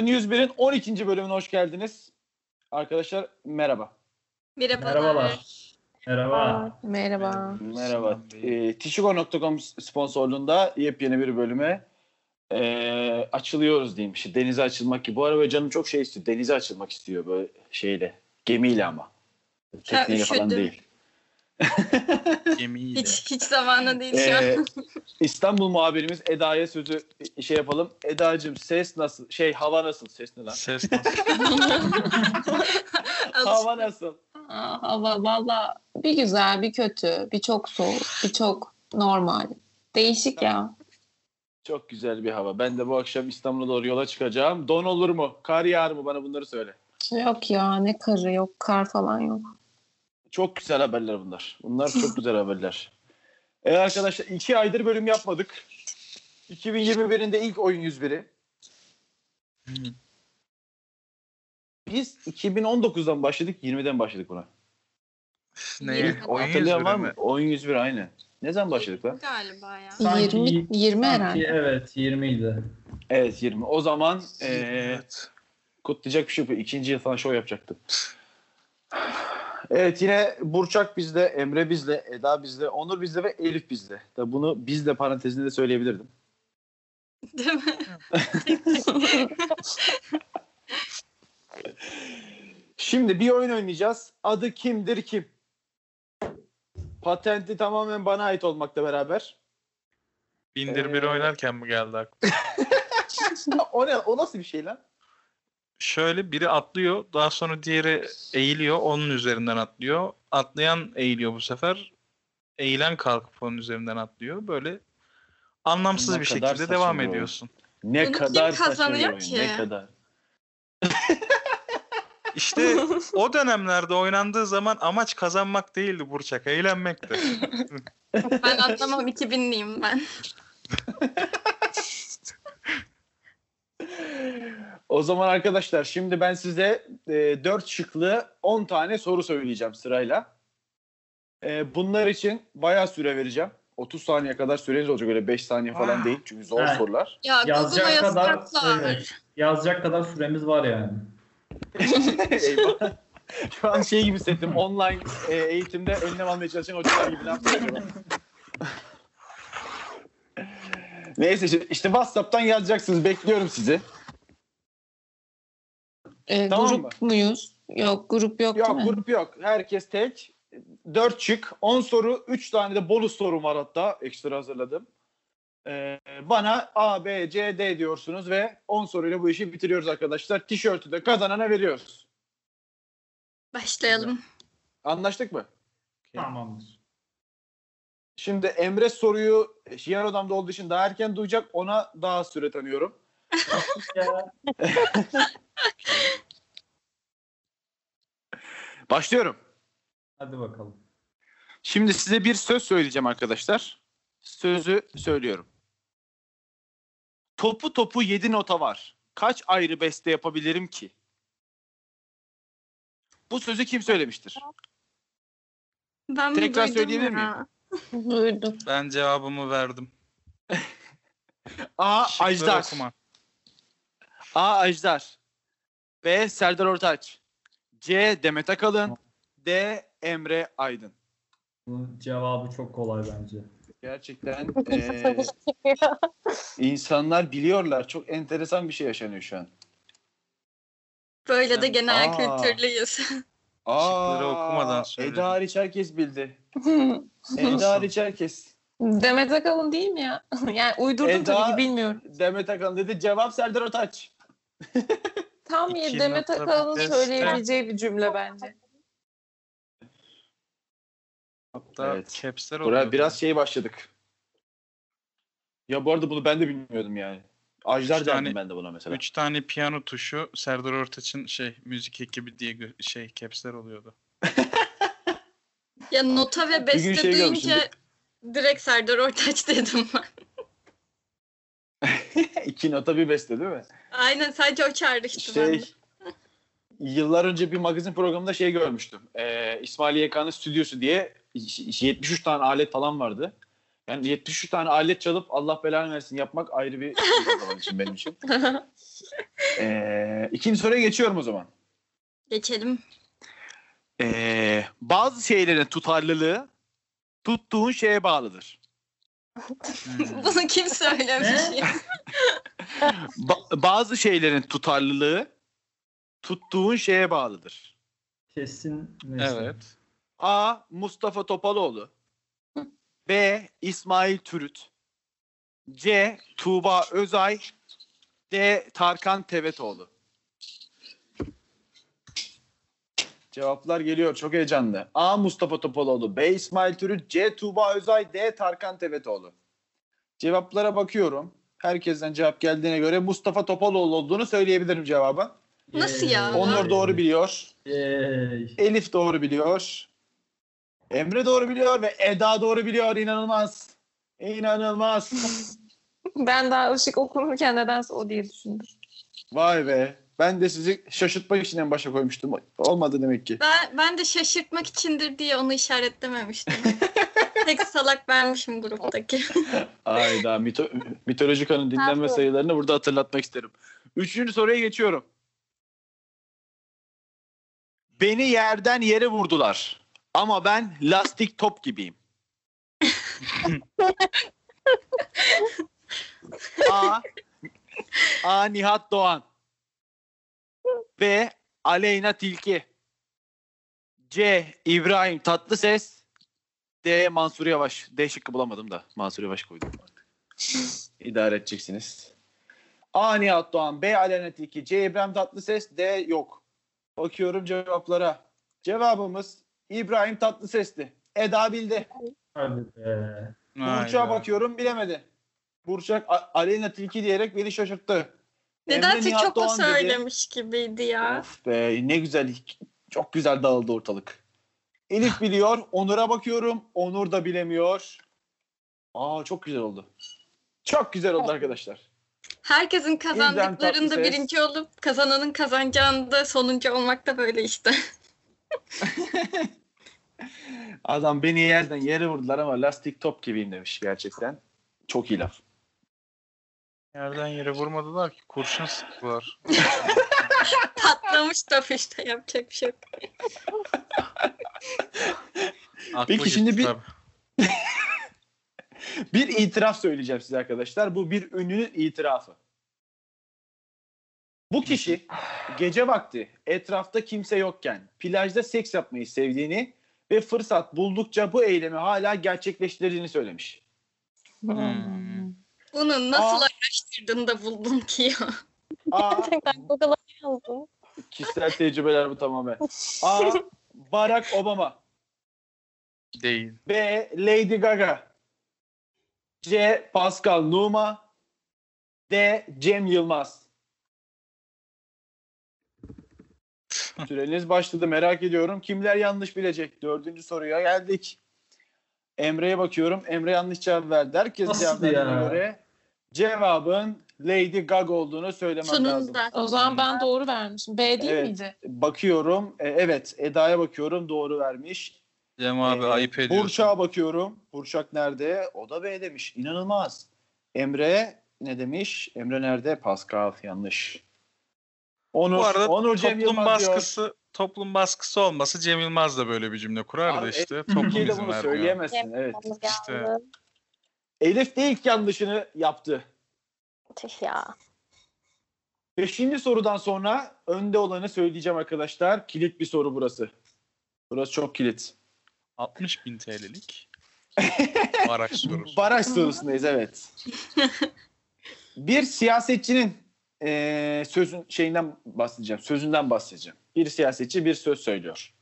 Oyun 101'in 12. bölümüne hoş geldiniz. Arkadaşlar merhaba. Merhabalar. Merhabalar. Merhaba. Merhaba. Merhaba. E, Tişiko.com sponsorluğunda yepyeni bir bölüme e, açılıyoruz diyeyim. İşte denize açılmak gibi. Bu ara böyle canım çok şey istiyor. Denize açılmak istiyor böyle şeyle. Gemiyle ama. Tekneyle falan değil. Gemiyle. Hiç hiç zamanı değil şu Ee, an. İstanbul muhabirimiz Eda'ya sözü şey yapalım. Eda'cığım ses nasıl? Şey hava nasıl? Ses ne lan? Ses nasıl? Hava nasıl? Aa, hava valla bir güzel bir kötü bir çok soğuk bir çok normal. Değişik ya. Çok güzel bir hava. Ben de bu akşam İstanbul'a doğru yola çıkacağım. Don olur mu? Kar yağar mı? Bana bunları söyle. Yok ya ne karı yok kar falan yok. Çok güzel haberler bunlar. Bunlar çok güzel haberler. Evet arkadaşlar iki aydır bölüm yapmadık. 2021'in de ilk oyun 101'i. Biz 2019'dan başladık, 20'den başladık buna. Neye? İlk Oyun Hatırlayan var mı? Oyun 101 aynı. Ne zaman başladık lan? Galiba ya. Sanki- 20 20 Sanki herhalde. Evet 20 idi. Evet 20. O zaman eee Evet. kutlayacak bir şey yok. İkinci yıl falan show yapacaktım. Evet yine Burçak bizde, Emre bizde, Eda bizde, Onur bizde ve Elif bizde. Tabi bunu bizde parantezinde de söyleyebilirdim. Değil mi? Şimdi bir oyun oynayacağız. Adı kimdir kim? Patenti tamamen bana ait olmakla beraber. Bindir bir Ee, oynarken mi geldi aklıma? o ne? O nasıl bir şey lan? Şöyle biri atlıyor, daha sonra diğeri eğiliyor, onun üzerinden atlıyor. Atlayan eğiliyor bu sefer. Eğilen kalkıp onun üzerinden atlıyor. Böyle anlamsız Ne bir şekilde devam oyun. ediyorsun. Ne Bunu kadar kazanıyor oyun. ki? Ne kadar. İşte o dönemlerde oynandığı zaman amaç kazanmak değildi Burçak, eğlenmekti. Ben atlamam 2000'liyim ben. O zaman arkadaşlar şimdi ben size e, 4 şıklı 10 tane soru söyleyeceğim sırayla. E, bunlar için bayağı süre vereceğim. 30 saniye kadar süreniz olacak öyle 5 saniye falan Ah. değil çünkü zor Ha. sorular. Ya Yazacak kadar evet, yazacak kadar süremiz var yani. Eyvah. Şu an şey gibi hissettim online e, eğitimde önlem almaya çalışan hocalar gibi ne acaba? Neyse işte, işte WhatsApp'tan yazacaksınız bekliyorum sizi. Ee, Tamam grup muyuz? Yok grup yok, Yok değil mi? grup yok. Herkes tek. 4 şık, 10 soru, 3 tane de bonus sorum var hatta ekstra hazırladım. Ee, bana A, B, C, D diyorsunuz ve 10 soruyla bu işi bitiriyoruz arkadaşlar. Tişörtü de kazanana veriyoruz. Başlayalım. Anlaştık mı? Tamamdır. Şimdi Emre soruyu Şiyan odamda olduğu için daha erken duyacak. Ona daha süre tanıyorum. Başlıyorum. hadi bakalım. Şimdi size bir söz söyleyeceğim arkadaşlar. Sözü söylüyorum. Topu topu 7 nota var. Kaç ayrı beste yapabilirim ki? Bu sözü kim söylemiştir? Ben Tekrar Tekrar söyleyebilir ya. Duydum. Ben cevabımı verdim. A. Şıkları Ajdar. okuma. A. Ajdar. B. Serdar Ortaç. C. Demet Akalın. D. Emre Aydın. Bunun cevabı çok kolay bence. Gerçekten eee, insanlar biliyorlar. Çok enteresan bir şey yaşanıyor şu an. Böyle de genel Aa. kültürlüyüz. Aa, Şıkları okumadan söyledim. Eda hariç herkes bildi. Eda hariç herkes. Demet Akalın değil mi ya? yani uydurdum Eda- tabii ki bilmiyorum. Demet Akalın dedi. Cevap Serdar Ortaç. Tam İki Demet Akalın'ın bir söyleyebileceği bir cümle bence. Hatta Evet. caps'ler Buraya oluyordu. biraz şey başladık. Ya bu arada bunu ben de bilmiyordum yani. Ajdar Üç derdim ben de buna mesela. Üç tane piyano tuşu Serdar Ortaç'ın şey müzik ekibi diye şey caps'ler oluyordu. ya nota ve gün beste şey duyunca direkt Serdar Ortaç dedim ben. İki nota bir beste değil mi? Aynen sadece o çağrıştı bende. Şey, yıllar önce bir magazin programında şey görmüştüm. Ee, İsmail YK'nın stüdyosu diye 73 tane alet falan vardı. Yani 73 tane alet çalıp Allah belanı versin yapmak ayrı bir zaman için benim için. Ee, ikinci soruya geçiyorum o zaman. Geçelim. Ee, bazı şeylerin tutarlılığı tuttuğun şeye bağlıdır. Hmm. Bunu kim söylemiş? Ba- bazı şeylerin tutarlılığı tuttuğun şeye bağlıdır. Kesin nesne. Evet. A. Mustafa Topaloğlu B. İsmail Türüt C. Tuğba Özay D. Tarkan Tevetoğlu Cevaplar geliyor. Çok heyecanlı. A. Mustafa Topaloğlu B. İsmail Türüt C. Tuğba Özay D. Tarkan Tevetoğlu Cevaplara bakıyorum. Herkesten cevap geldiğine göre Mustafa Topaloğlu olduğunu söyleyebilirim cevabı. Nasıl ya? Yay. Onur doğru biliyor. Yay. Elif doğru biliyor. Emre doğru biliyor ve Eda doğru biliyor. İnanılmaz. İnanılmaz. Ben daha ışık okunurken nedense o diye düşündüm. Vay be. Ben de sizi şaşırtmak için en başa koymuştum. Olmadı demek ki. Ben, ben de şaşırtmak içindir diye onu işaretlememiştim. Tek salak benmişim gruptaki. Ayda mito mitolojikanın dinlenme sayılarını burada hatırlatmak isterim. Üçüncü soruya geçiyorum. Beni yerden yere vurdular. Ama ben lastik top gibiyim. A. A. Nihat Doğan. B. Aleyna Tilki. C. İbrahim Tatlıses. D. Mansur Yavaş. D şıkkı bulamadım da Mansur Yavaş koydum. İdare edeceksiniz. A. Nihat Doğan. B. Aleyna Tilki. C. İbrahim Tatlıses. D. Yok. Bakıyorum cevaplara. Cevabımız İbrahim Tatlıses'ti. Eda bildi. Hadi be. Burçak'a bakıyorum bilemedi. Burçak A- Aleyna Tilki diyerek beni şaşırttı. Nedense çok o Doğan dedi. söylemiş gibiydi ya. Of be ne güzel. Çok güzel dağıldı ortalık. Elif biliyor. Onur'a bakıyorum. Onur da bilemiyor. Aa çok güzel oldu. Çok güzel oldu arkadaşlar. Herkesin kazandıklarında birinci olup kazananın kazanacağında sonuncu olmak da böyle işte. Adam beni yerden yere vurdular ama lastik top gibiyim demiş gerçekten. Çok iyi laf. Yerden yere vurmadılar ki. Kurşun sıktılar. Patlamış da işte yapacak bir şey yok. Aklı Peki gitti şimdi bir- tabii. Bir itiraf söyleyeceğim size arkadaşlar. Bu bir ünlünün itirafı. Bu kişi gece vakti etrafta kimse yokken plajda seks yapmayı sevdiğini ve fırsat buldukça bu eylemi hala gerçekleştirdiğini söylemiş. Hmm. Bunu nasıl Aa. araştırdın da buldun ki ya? A. Gerçekten Google'a yazdım. Kişisel tecrübeler bu tamamen. A. Barack Obama. Değil. B. Lady Gaga. C. Pascal Numa. D. Cem Yılmaz. Süreniz başladı merak ediyorum. Kimler yanlış bilecek? Dördüncü soruya geldik. Emre'ye bakıyorum. Emre yanlış cevap verdi. Herkes Nasıl cevap verdiğine ya? göre cevabın Lady Gaga olduğunu söylemem lazım. Sonunda. O zaman ben doğru vermişim. B değil Evet. miydi? Bakıyorum. E, evet Eda'ya bakıyorum. Doğru vermiş. Cem abi Ee, ayıp ediyorsun. Burçak'a bakıyorum. Burçak nerede? O da B demiş. İnanılmaz. Emre ne demiş? Emre nerede? Pascal yanlış. Onur, Bu arada Onur Cem toplum Yılmaz diyor. baskısı toplum baskısı olması Cem Yılmaz da böyle bir cümle kurar da Abi, işte toplum Türkiye'de izin bunu vermiyor. söyleyemezsin. Evet. İşte. Elif de ilk yanlışını yaptı. Tüh ya. Beşinci sorudan sonra önde olanı söyleyeceğim arkadaşlar. Kilit bir soru burası. Burası çok kilit. 60 bin TL'lik araç sorusu. Baraj sorusundayız evet. bir siyasetçinin eee, sözün şeyinden bahsedeceğim. Sözünden bahsedeceğim. Bir siyasetçi bir söz söylüyor.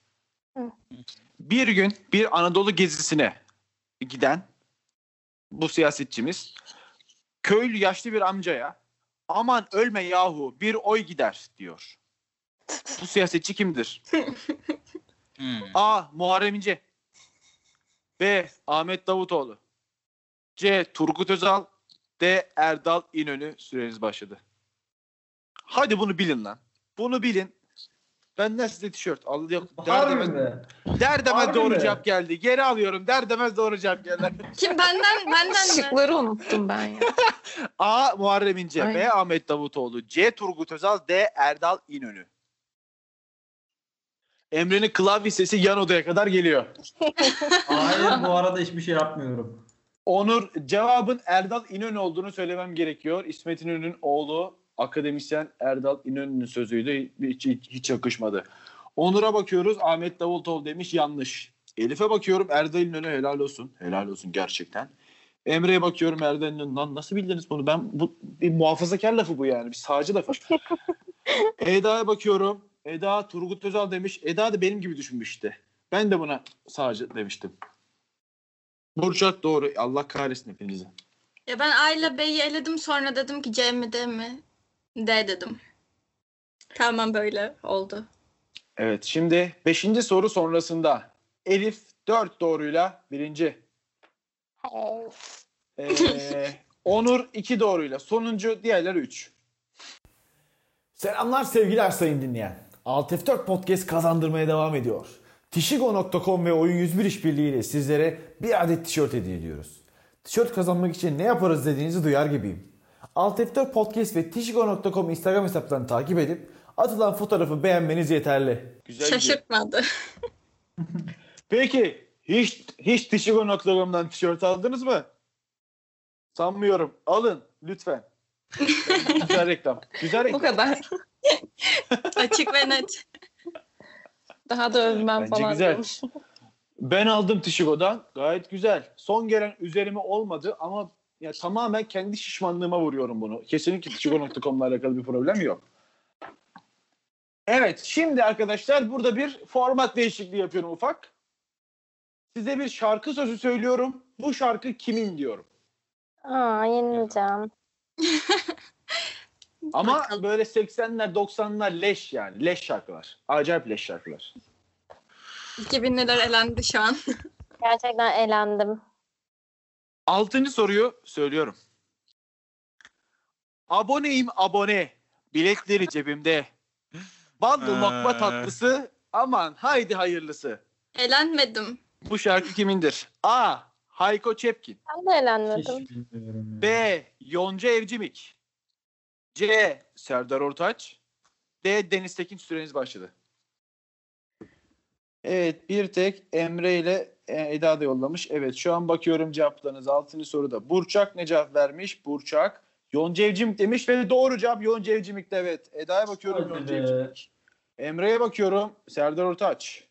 Bir gün bir Anadolu gezisine giden bu siyasetçimiz köylü yaşlı bir amcaya aman ölme yahu bir oy gider diyor. Bu siyasetçi kimdir? Hmm. A. Muharrem İnce B. Ahmet Davutoğlu C. Turgut Özal D. Erdal İnönü süreniz başladı. Hadi bunu bilin lan. Bunu bilin. Benden size tişört. Al yok. Der demez, mi? der demez Harbi doğru mi? cevap geldi. Geri alıyorum. Der demez doğru cevap geldi. Kim benden benden? Şıkları unuttum ben ya. A. Muharrem İnce. Ay. B. Ahmet Davutoğlu. C. Turgut Özal. D. Erdal İnönü. Emre'nin klavye sesi yan odaya kadar geliyor. Hayır bu arada hiçbir şey yapmıyorum. Onur cevabın Erdal İnönü olduğunu söylemem gerekiyor. İsmet İnönü'nün oğlu akademisyen Erdal İnönü'nün sözüydü. Hiç, hiç, hiç yakışmadı. Onur'a bakıyoruz. Ahmet Davutoğlu demiş yanlış. Elif'e bakıyorum. Erdal İnönü helal olsun. Helal olsun gerçekten. Emre'ye bakıyorum Erdal İnönü. Lan nasıl bildiniz bunu? Ben bu bir muhafazakar lafı bu yani. Bir sağcı lafı. Eda'ya bakıyorum. Eda Turgut Özal demiş. Eda da benim gibi düşünmüştü. Ben de buna sağcı demiştim. Burçak doğru. Allah kahretsin hepinizi. Ya ben A ile B'yi eledim sonra dedim ki C mi D mi? D dedim. Tamam böyle oldu. Evet şimdi 5. soru sonrasında Elif 4 doğruyla birinci. Ee, Onur 2 doğruyla sonuncu diğerler 3. Selamlar sevgili sayın dinleyen. Alt F4 Podcast kazandırmaya devam ediyor. Tishigo.com ve Oyun 101 işbirliğiyle sizlere bir adet tişört hediye ediyoruz. Tişört kazanmak için ne yaparız dediğinizi duyar gibiyim. Alt F4 Podcast ve Tishigo.com Instagram hesaplarını takip edip atılan fotoğrafı beğenmeniz yeterli. Güzel. Şaşırtmadı. Peki hiç hiç Tishigo.com'dan tişört aldınız mı? Sanmıyorum. Alın lütfen. Güzel reklam. Güzel Bu reklam. kadar. Açık ve net. Daha da övmem Bence falan güzel. diyormuş. Ben aldım Tishigo'dan. Gayet güzel. Son gelen üzerime olmadı ama ya tamamen kendi şişmanlığıma vuruyorum bunu. Kesinlikle Tishigo.com'la alakalı bir problem yok. Evet şimdi arkadaşlar burada bir format değişikliği yapıyorum ufak. Size bir şarkı sözü söylüyorum. Bu şarkı kimin diyorum. Aa yenileceğim. Ama Bakalım. böyle 80'ler 90'lar leş yani. Leş şarkılar. Acayip leş şarkılar. 2000'liler elendi şu an. Gerçekten eğlendim. Altıncı soruyu söylüyorum. Aboneyim abone. Biletleri cebimde. Ballı lokma Ee. tatlısı. Aman haydi hayırlısı. Elenmedim. Bu şarkı kimindir? A. Hayko Çepkin. Ben de ya. B. Yonca Evcimik. C. Serdar Ortaç. D. Deniz Tekin süreniz başladı. Evet bir tek Emre ile e, Eda da yollamış. Evet şu an bakıyorum cevaplarınız. Altıncı soruda. Burçak ne cevap vermiş? Burçak. Yonca Evcimik demiş ve doğru cevap Yonca Evcimik'te evet. Eda'ya bakıyorum Hadi Yonca be. Evcimik. Emre'ye bakıyorum Serdar Ortaç.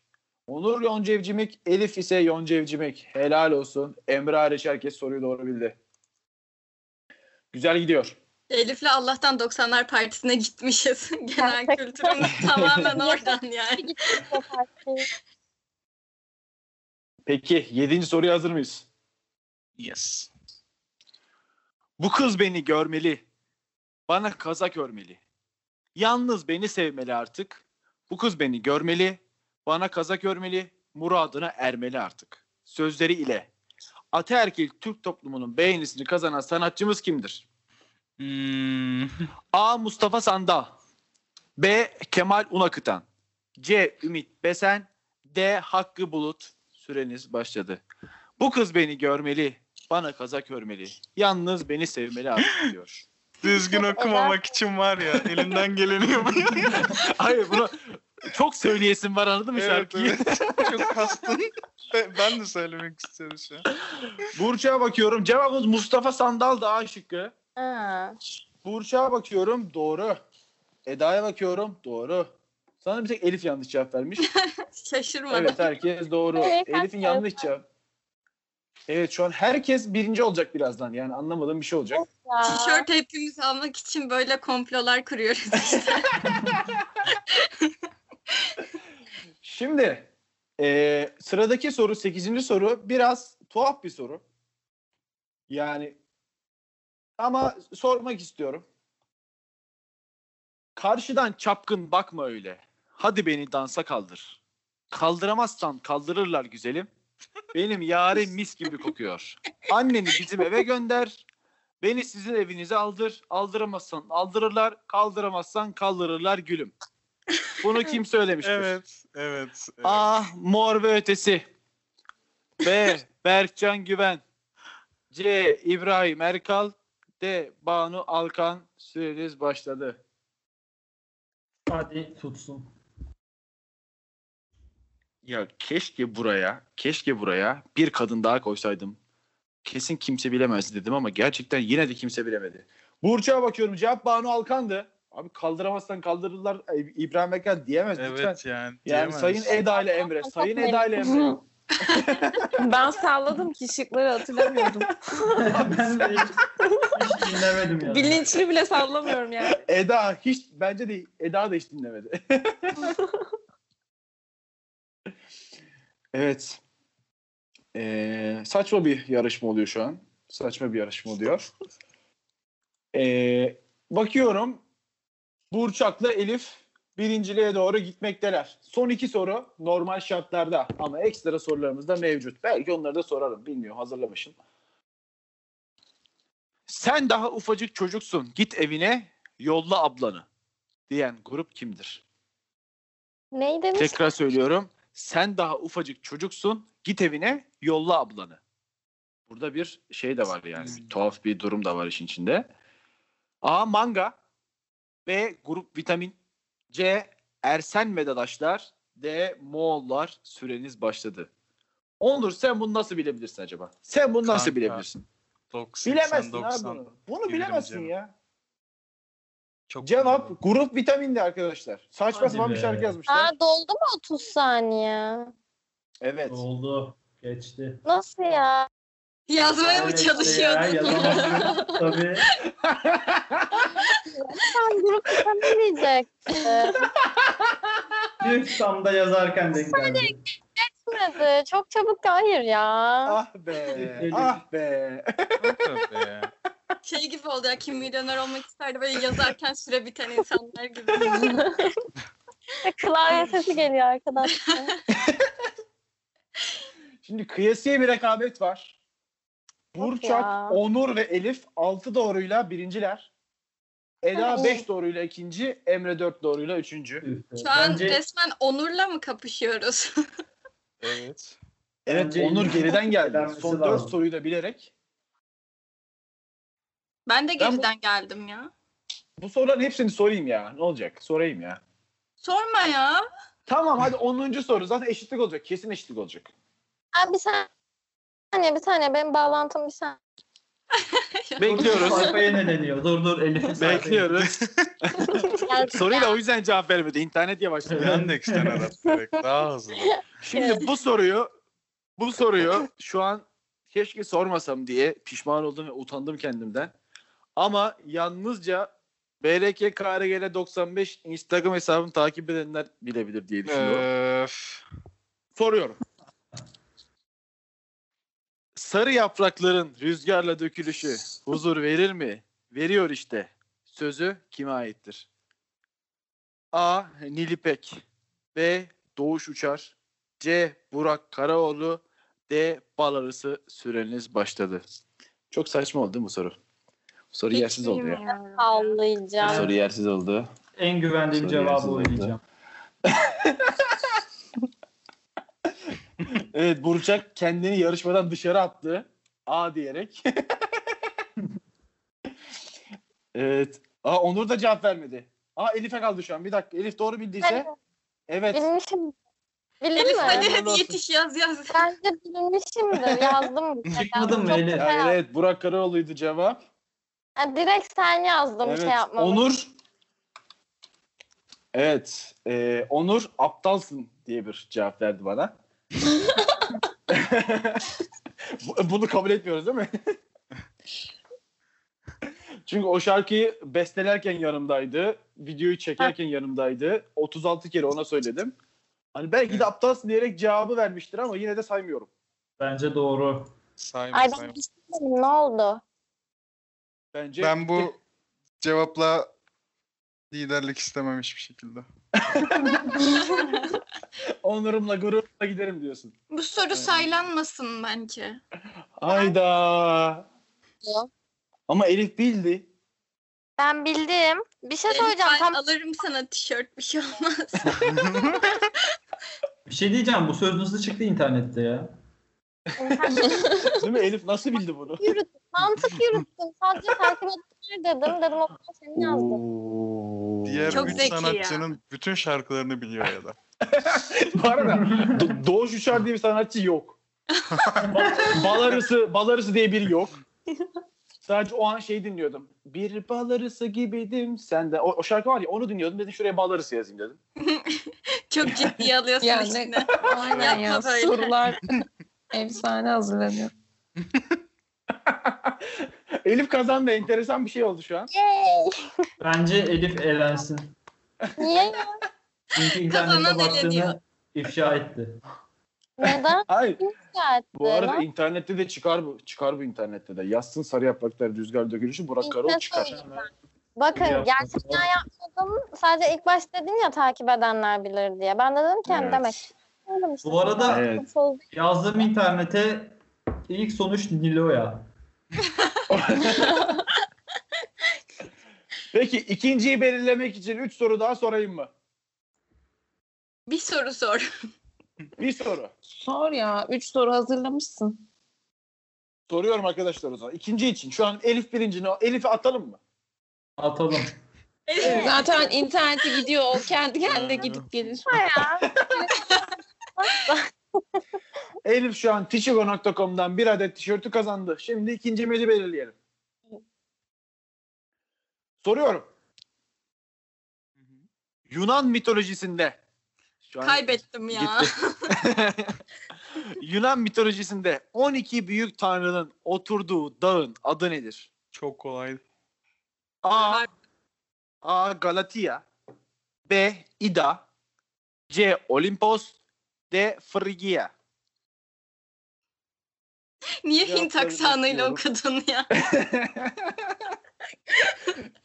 Onur Yonca Evcimik, Elif ise Yonca Evcimik. Helal olsun. Emre hariç herkes soruyu doğru bildi. Güzel gidiyor. Elif'le Allah'tan 90'lar partisine gitmişiz. Genel kültürümüz tamamen oradan yani. Peki yedinci soruya hazır mıyız? Yes. Bu kız beni görmeli. Bana kazak örmeli. Yalnız beni sevmeli artık. Bu kız beni görmeli. Bana kazak örmeli. Muradına ermeli artık. Sözleri ile. Ataerkil Türk toplumunun beğenisini kazanan sanatçımız kimdir? Hmm. A. Mustafa Sandal. B. Kemal Unakıtan. C. Ümit Besen. D. Hakkı Bulut. Süreniz başladı. Bu kız beni görmeli. Bana kazak örmeli. Yalnız beni sevmeli artık diyor. Düzgün okumamak için var ya elimden geleni yapıyor. Hayır bunu çok söyleyesin var anladın mı Evet, şarkıyı? evet. Çok kastın. Ben- de söylemek istiyorum şu an. Burçak'a bakıyorum. Cevabımız Mustafa Sandal da A şıkkı. Aa, Burçak'a bakıyorum. Doğru. Eda'ya bakıyorum. Doğru. Sanırım bir tek Elif yanlış cevap vermiş. Şaşırmadım. Evet herkes doğru. Evet, Elif'in yanlış cevap. Evet şu an herkes birinci olacak birazdan. Yani anlamadığım bir şey olacak. ya. Tişört hepimiz almak için böyle komplolar kuruyoruz işte. Şimdi eee, sıradaki soru 8. soru biraz tuhaf bir soru. Yani ama sormak istiyorum. Karşıdan çapkın bakma öyle. Hadi beni dansa kaldır. Kaldıramazsan kaldırırlar güzelim. Benim yarim mis gibi kokuyor. Anneni bizim eve gönder. Beni sizin evinize aldır. Aldıramazsan aldırırlar. Kaldıramazsan kaldırırlar gülüm. Bunu kim söylemiştir? Evet, evet. evet. A. Mor ve Ötesi. B. Berkcan Güven. C. İbrahim Erkal. D. Banu Alkan. Süreniz başladı. Hadi tutsun. Ya keşke buraya, keşke buraya bir kadın daha koysaydım. Kesin kimse bilemezdi dedim ama gerçekten yine de kimse bilemedi. Burçak'a bakıyorum. Cevap Banu Alkan'dı. Abi kaldıramazsan kaldırırlar. Ay, İbrahim Erkal diyemez lütfen. Evet yani. Yani diyemez. Sayın Eda ile Emre. Sayın Eda ile Emre. Ben salladım ki şıkları hatırlamıyordum. ben de hiç, hiç dinlemedim ya. Bilinçli bile sallamıyorum yani. Eda hiç bence de Eda da hiç dinlemedi. evet. Ee, saçma bir yarışma oluyor şu an. Saçma bir yarışma oluyor. Ee, bakıyorum Burçak'la Elif birinciliğe doğru gitmekteler. Son iki soru normal şartlarda ama ekstra sorularımız da mevcut. Belki onları da sorarım. Bilmiyorum hazırlamışım. Sen daha ufacık çocuksun. Git evine yolla ablanı diyen grup kimdir? Neyi demiş? Tekrar söylüyorum. Sen daha ufacık çocuksun. Git evine yolla ablanı. Burada bir şey de var yani. Bir tuhaf bir durum da var işin içinde. A. Manga. B. Grup vitamin. C. Ersen ve Dadaşlar. D. Moğollar. Süreniz başladı. Onur sen bunu nasıl bilebilirsin acaba? Sen bunu nasıl Kanka, bilebilirsin? 90, Bilemezsin 90. abi bunu. Bunu bilemezsin canım. ya. Çok Cevap grup vitamindi arkadaşlar. Saçma Hadi sapan bir be. şarkı yazmışlar. Aa doldu mu 30 saniye? Evet. Oldu. Geçti. Nasıl ya? Yazmaya mı çalışıyordun? Ya, yazamazsın. Tabii. Sen grup vitamin diyecektin. Bir tam da yazarken denk geldi. Geçmedi. Çok çabuk hayır ya. Ah be. Ah be. Şey gibi oldu ya kim milyoner olmak isterdi böyle yazarken süre biten insanlar gibi. Klavye sesi geliyor arkadaşlar. Şimdi kıyasiye bir rekabet var. Burçak, ya. Onur ve Elif 6 doğruyla birinciler. Eda Ay. 5 doğruyla ikinci, Emre 4 doğruyla üçüncü. Şu an bence, resmen Onur'la mı kapışıyoruz? Evet. Evet Bence Onur geriden geldi. Son 4 lazım. soruyu da bilerek. Ben de Ben bu- geriden geldim ya. Bu soruların hepsini sorayım ya. Ne olacak? Sorayım ya. Sorma ya. Tamam hadi 10. soru. Zaten eşitlik olacak. Kesin eşitlik olacak. Abi bir saniye bir saniye benim bağlantım bir saniye. Bekliyoruz. Sayfa yenileniyor. Dur dur Elif'in sayfayı- Bekliyoruz. Geldi Soruyu da ya. o yüzden cevap vermedi. İnternet yavaşladı. Yandex arattırdık. Daha hızlı. Şimdi bu soruyu bu soruyu şu an keşke sormasam diye pişman oldum ve utandım kendimden. Ama yalnızca BRK KRGL 95 Instagram hesabını takip edenler bilebilir diye düşünüyorum. Öf. Soruyorum. Sarı yaprakların rüzgarla dökülüşü huzur verir mi? Veriyor işte. Sözü kime aittir? A. Nilipek B. Doğuş Uçar C. Burak Karaoğlu D. Bal arısı süreniz başladı. Çok saçma oldu değil mi bu soru? Soru Hiç yersiz oldu ya. Sallayacağım. soru yersiz oldu. En güvendiğim Soru cevabı oynayacağım. Evet Burçak kendini yarışmadan dışarı attı. A diyerek. evet. Aa Onur da cevap vermedi. Aa Elif'e kaldı şu an. Bir dakika. Elif doğru bildiyse. Evet. Bilmişim. Bildin Elif mi? hadi hadi yetiş yaz yaz. Bence bilmişimdir. Yazdım. Çıkmadın mı Elif? evet Burak Karaoğlu'ydu cevap. Ha, direkt sen yazdım evet. şey yapmadım. Onur. Evet. e, Onur aptalsın diye bir cevap verdi bana. Bu- Bunu kabul etmiyoruz değil mi? Çünkü o şarkıyı bestelerken yanımdaydı. Videoyu çekerken yanımdaydı. 36 kere ona söyledim. Hani belki de aptalsın diyerek cevabı vermiştir ama yine de saymıyorum. Bence doğru. Sayma Ay ben düşünmedim ne oldu? Bence Ben bu cevapla liderlik istemem hiçbir şekilde. onurumla gururumla giderim diyorsun. Bu soru saylanmasın bence. Hayda. Ya. Ama Elif bildi. Ben bildim. Bir şey söyleyeceğim. ben Tam alırım sana tişört bir şey olmaz. Bir şey diyeceğim bu söz nasıl çıktı internette ya? Değil mi? Elif nasıl bildi bunu? yürüttüm. Mantık yürüttüm. Sadece takip edenler dedim. Dedim o zaman seni yazdım. Diğer Çok üç zeki ya. sanatçının bütün şarkılarını biliyor ya da. Bu arada Do- Doğuş Uçar diye bir sanatçı yok. Ba- Balarısı, Balarısı diye biri yok. Sadece o an şey dinliyordum. Bir balarısı gibiydim sen de. O, o şarkı var ya onu dinliyordum. Dedim şuraya balarısı yazayım dedim. Çok ciddiye alıyorsun Ya ne- içine. Aynen ya böyle. sorular efsane hazırlanıyor. Elif kazandı. Enteresan bir şey oldu şu an. Yay! Bence Elif elensin. Niye ya? Çünkü Kazanan internete eleniyor. baktığını ifşa etti. Neden? Hayır. Geldi. Bu arada lan? internette de çıkar bu. Çıkar bu internette de. Yazsın sarı yapraklar rüzgar dökülüşü Burak Karol çıkar. Bakın Yaptım. gerçekten yapmadım. Sadece ilk başta dedin ya takip edenler bilir diye. Ben de dedim ki hani Evet. demek. Bu arada Evet. Yazdığım internete ilk sonuç Nilo'ya. Peki ikinciyi belirlemek için 3 soru daha sorayım mı? Bir soru sor. Bir soru. Sor ya. Üç soru hazırlamışsın. Soruyorum arkadaşlar o zaman. İkinci için. Şu an Elif birincini. Elif'i atalım mı? Atalım. Zaten internete gidiyor o kendi kendine gidip gelir. ya. Elif şu an tishigo.com'dan bir adet tişörtü kazandı. Şimdi ikincimizi belirleyelim. Soruyorum. Yunan mitolojisinde şu an Kaybettim ya. Yunan mitolojisinde 12 büyük tanrının oturduğu dağın adı nedir? Çok kolay. A. A. Galatia B. Ida C. Olimpos D. Frigia Niye Cevapları Hint aksanıyla okudun ya?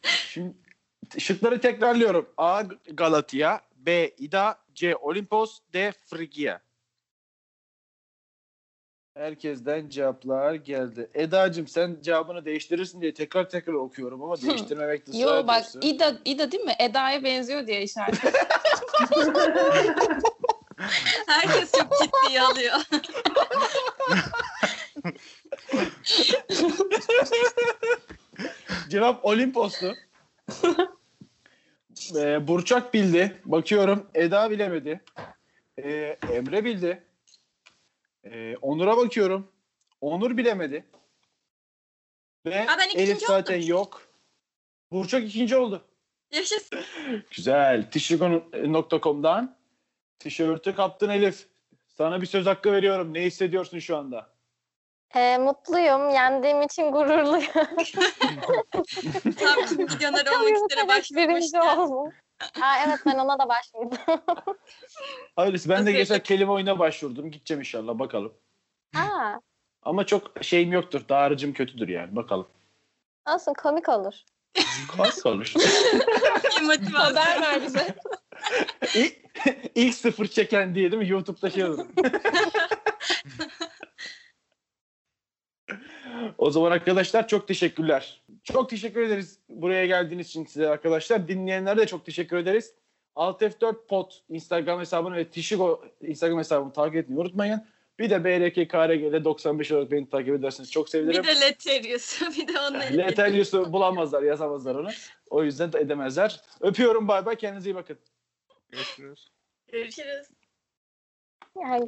Şimdi şıkları tekrarlıyorum. A. Galatia B. Ida C. Olimpos D. Frigia Herkesten cevaplar geldi. Eda'cığım sen cevabını değiştirirsin diye tekrar tekrar okuyorum ama değiştirmemekte ısrar Yo bak. İda, İda değil mi? Eda'ya benziyor diye işaret. Herkes çok ciddiye alıyor. Cevap Olimpos'tu. Ee, Burçak bildi. Bakıyorum Eda bilemedi. Ee, Emre bildi. Ee, Onur'a bakıyorum. Onur bilemedi. Ve Ha, ben ikinci Elif zaten oldum. yok. Burçak ikinci oldu. Yaşasın. Güzel. Tişigon.com'dan tişörtü kaptın Elif. Sana bir söz hakkı veriyorum. Ne hissediyorsun şu anda? Ee, mutluyum. Yendiğim için gururluyum. Tam kim milyoner olmak üzere oldum. Ha, evet ben ona da başvurdum. Hayırlısı. Ben de geçen kelime oyuna başvurdum. Gideceğim inşallah. Bakalım. ha, Ama çok şeyim yoktur. Dağarıcım kötüdür yani. Bakalım. olsun komik olur. Kas olur. Haber ver bize. ilk, ilk sıfır çeken diye değil mi? YouTube'da şey olur. o zaman arkadaşlar çok teşekkürler. Çok teşekkür ederiz buraya geldiğiniz için size arkadaşlar. Dinleyenlere de çok teşekkür ederiz. Alt F4 Pod Instagram hesabını ve Tişigo Instagram hesabını takip etmeyi unutmayın. Bir de BRKKRG'de 95 olarak beni takip ederseniz çok sevinirim. Bir de Leterius. Bir de onu Letelius'u bulamazlar, yazamazlar onu. O yüzden de edemezler. Öpüyorum bay bay. Kendinize iyi bakın. Görüşürüz. Görüşürüz. Yani